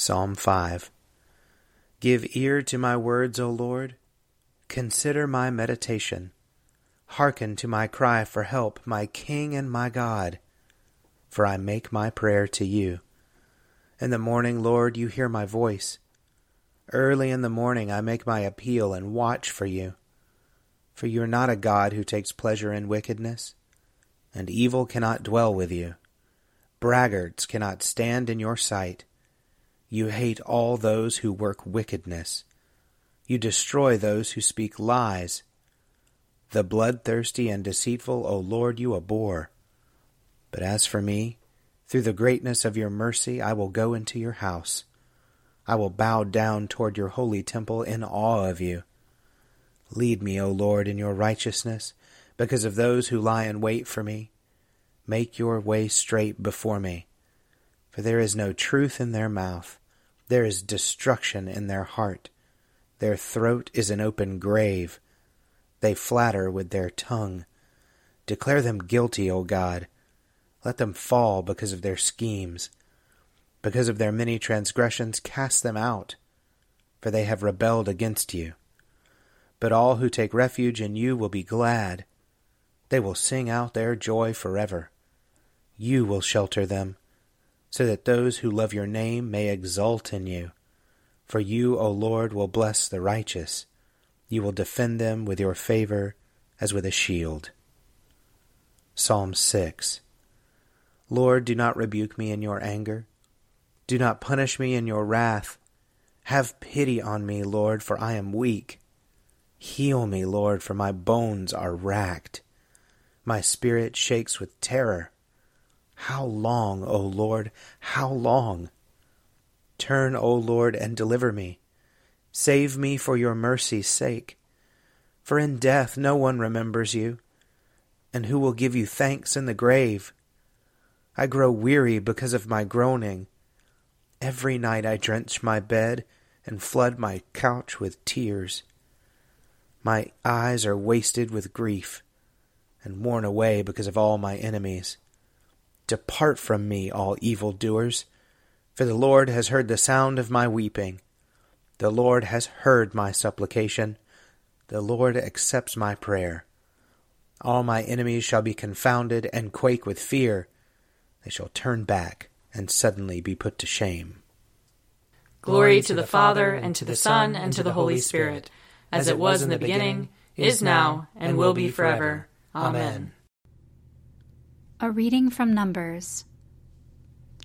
Psalm 5 Give ear to my words, O Lord. Consider my meditation. Hearken to my cry for help, my King and my God. For I make my prayer to you. In the morning, Lord, you hear my voice. Early in the morning I make my appeal and watch for you. For you are not a God who takes pleasure in wickedness, and evil cannot dwell with you. Braggarts cannot stand in your sight. You hate all those who work wickedness. You destroy those who speak lies. The bloodthirsty and deceitful, O Lord, you abhor. But as for me, through the greatness of your mercy, I will go into your house. I will bow down toward your holy temple in awe of you. Lead me, O Lord, in your righteousness, because of those who lie in wait for me. Make your way straight before me, for there is no truth in their mouth. There is destruction in their heart. Their throat is an open grave. They flatter with their tongue. Declare them guilty, O God. Let them fall because of their schemes. Because of their many transgressions, cast them out, for they have rebelled against you. But all who take refuge in you will be glad. They will sing out their joy forever. You will shelter them so that those who love your name may exult in you. For you, O Lord, will bless the righteous. You will defend them with your favor as with a shield. Psalm 6 Lord, do not rebuke me in your anger. Do not punish me in your wrath. Have pity on me, Lord, for I am weak. Heal me, Lord, for my bones are racked. My spirit shakes with terror. How long, O Lord, how long? Turn, O Lord, and deliver me. Save me for your mercy's sake. For in death no one remembers you, and who will give you thanks in the grave? I grow weary because of my groaning. Every night I drench my bed and flood my couch with tears. My eyes are wasted with grief and worn away because of all my enemies. Depart from me, all evil doers, for the Lord has heard the sound of my weeping. The Lord has heard my supplication. The Lord accepts my prayer. All my enemies shall be confounded and quake with fear. They shall turn back and suddenly be put to shame. Glory to the Father, and to the Son, and to the Holy Spirit, as it was in the beginning, is now, and will be forever. Amen. A reading from Numbers,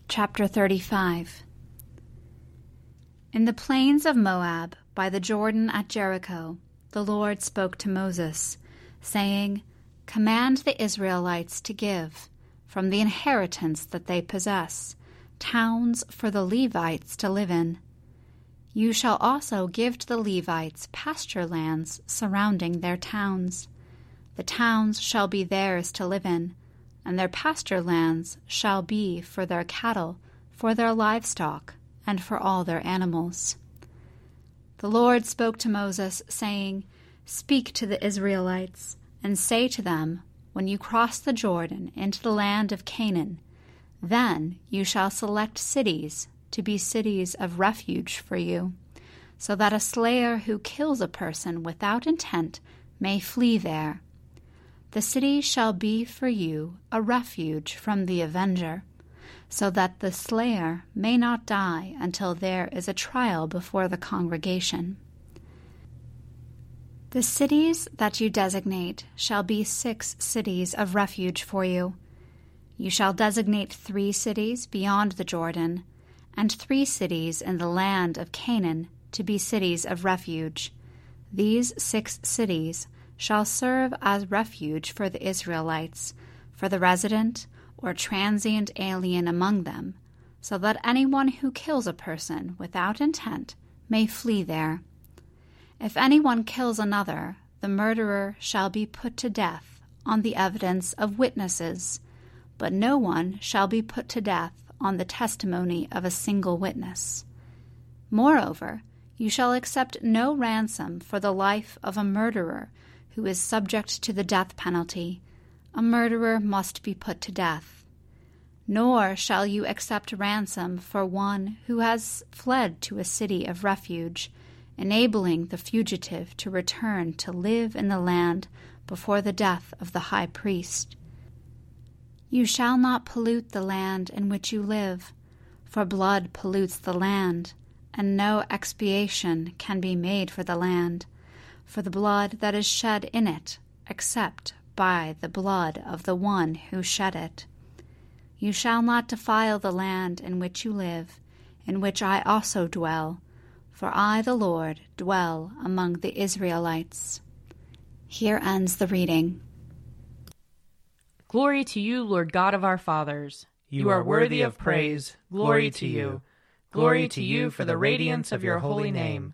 chapter 35. In the plains of Moab, by the Jordan at Jericho, the Lord spoke to Moses, saying, Command the Israelites to give, from the inheritance that they possess, towns for the Levites to live in. You shall also give to the Levites pasture lands surrounding their towns. The towns shall be theirs to live in, and their pasture lands shall be for their cattle, for their livestock, and for all their animals. The Lord spoke to Moses, saying, Speak to the Israelites, and say to them, When you cross the Jordan into the land of Canaan, then you shall select cities to be cities of refuge for you, so that a slayer who kills a person without intent may flee there. The city shall be for you a refuge from the avenger so that the slayer may not die until there is a trial before the congregation. The cities that you designate shall be six cities of refuge for you. You shall designate three cities beyond the Jordan, and three cities in the land of Canaan to be cities of refuge. These six cities shall serve as refuge for the Israelites, for the resident, or transient alien among them, so that anyone who kills a person without intent may flee there. If anyone kills another, the murderer shall be put to death on the evidence of witnesses, but no one shall be put to death on the testimony of a single witness. Moreover, you shall accept no ransom for the life of a murderer who is subject to the death penalty a murderer must be put to death. Nor shall you accept ransom for one who has fled to a city of refuge, enabling the fugitive to return to live in the land before the death of the high priest. You shall not pollute the land in which you live, for blood pollutes the land, and no expiation can be made for the land, for the blood that is shed in it, except by the blood of the one who shed it. You shall not defile the land in which you live, in which I also dwell, for I, the Lord, dwell among the Israelites. Here ends the reading. Glory to you, Lord God of our fathers. You are worthy of praise. Glory to you. Glory to you for the radiance of your holy name.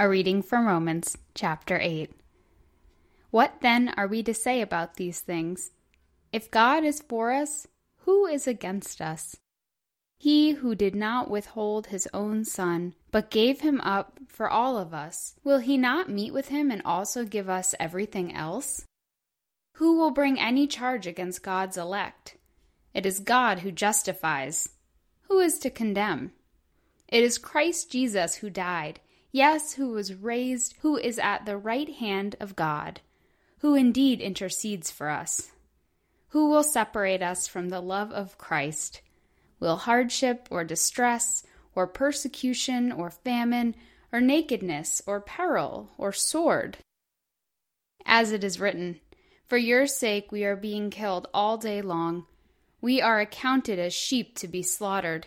A reading from Romans, chapter 8. What then are we to say about these things? If God is for us, who is against us? He who did not withhold his own Son, but gave him up for all of us, will he not meet with him and also give us everything else? Who will bring any charge against God's elect? It is God who justifies. Who is to condemn? It is Christ Jesus who died, yes, who was raised, who is at the right hand of God who indeed intercedes for us. Who will separate us from the love of Christ? Will hardship or distress, or persecution or famine, or nakedness or peril or sword? As it is written, For your sake we are being killed all day long. We are accounted as sheep to be slaughtered.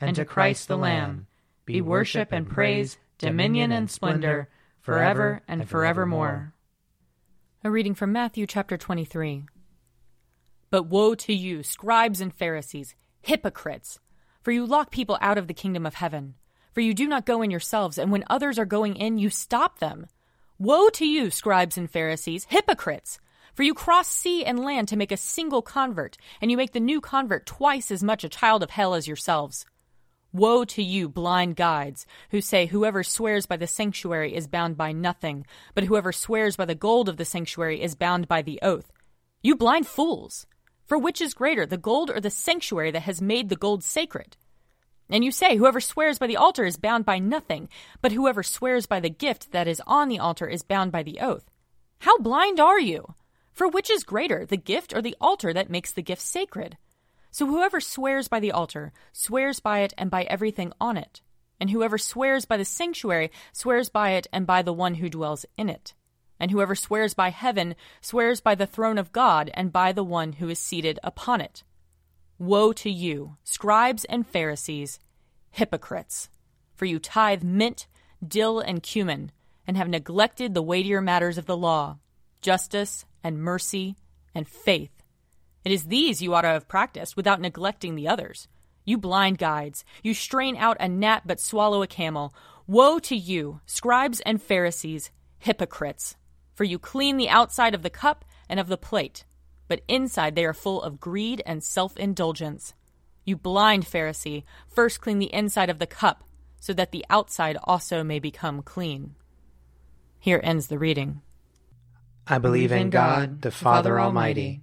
and to Christ the Lamb, be worship and praise, dominion and splendor, forever and forevermore. A reading from Matthew chapter 23. But woe to you, scribes and Pharisees, hypocrites! For you lock people out of the kingdom of heaven. For you do not go in yourselves, and when others are going in, you stop them. Woe to you, scribes and Pharisees, hypocrites! For you cross sea and land to make a single convert, and you make the new convert twice as much a child of hell as yourselves. Woe to you, blind guides, who say, Whoever swears by the sanctuary is bound by nothing, but whoever swears by the gold of the sanctuary is bound by the oath. You blind fools! For which is greater, the gold or the sanctuary that has made the gold sacred? And you say, Whoever swears by the altar is bound by nothing, but whoever swears by the gift that is on the altar is bound by the oath. How blind are you? For which is greater, the gift or the altar that makes the gift sacred? So whoever swears by the altar swears by it and by everything on it. And whoever swears by the sanctuary swears by it and by the one who dwells in it. And whoever swears by heaven swears by the throne of God and by the one who is seated upon it. Woe to you, scribes and Pharisees, hypocrites! For you tithe mint, dill, and cumin, and have neglected the weightier matters of the law justice, and mercy, and faith. It is these you ought to have practiced without neglecting the others. You blind guides, you strain out a gnat but swallow a camel. Woe to you, scribes and Pharisees, hypocrites! For you clean the outside of the cup and of the plate but inside they are full of greed and self indulgence. You blind Pharisee, first clean the inside of the cup, so that the outside also may become clean. Here ends the reading. I believe in God, the Father Almighty,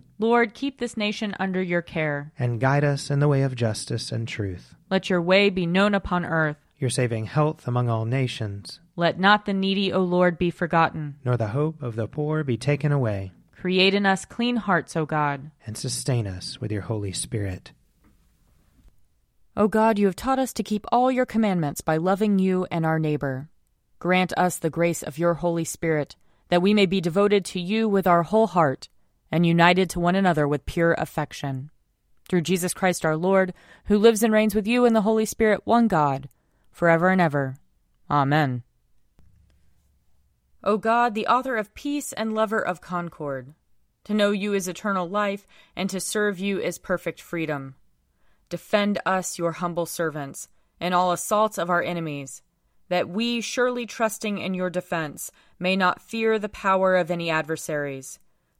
Lord, keep this nation under your care. And guide us in the way of justice and truth. Let your way be known upon earth. Your saving health among all nations. Let not the needy, O Lord, be forgotten. Nor the hope of the poor be taken away. Create in us clean hearts, O God. And sustain us with your Holy Spirit. O God, you have taught us to keep all your commandments by loving you and our neighbor. Grant us the grace of your Holy Spirit, that we may be devoted to you with our whole heart, and united to one another with pure affection. Through Jesus Christ our Lord, who lives and reigns with you in the Holy Spirit, one God, forever and ever. Amen. O God, the author of peace and lover of concord, to know you is eternal life, and to serve you is perfect freedom. Defend us, your humble servants, in all assaults of our enemies, that we, surely trusting in your defense, may not fear the power of any adversaries.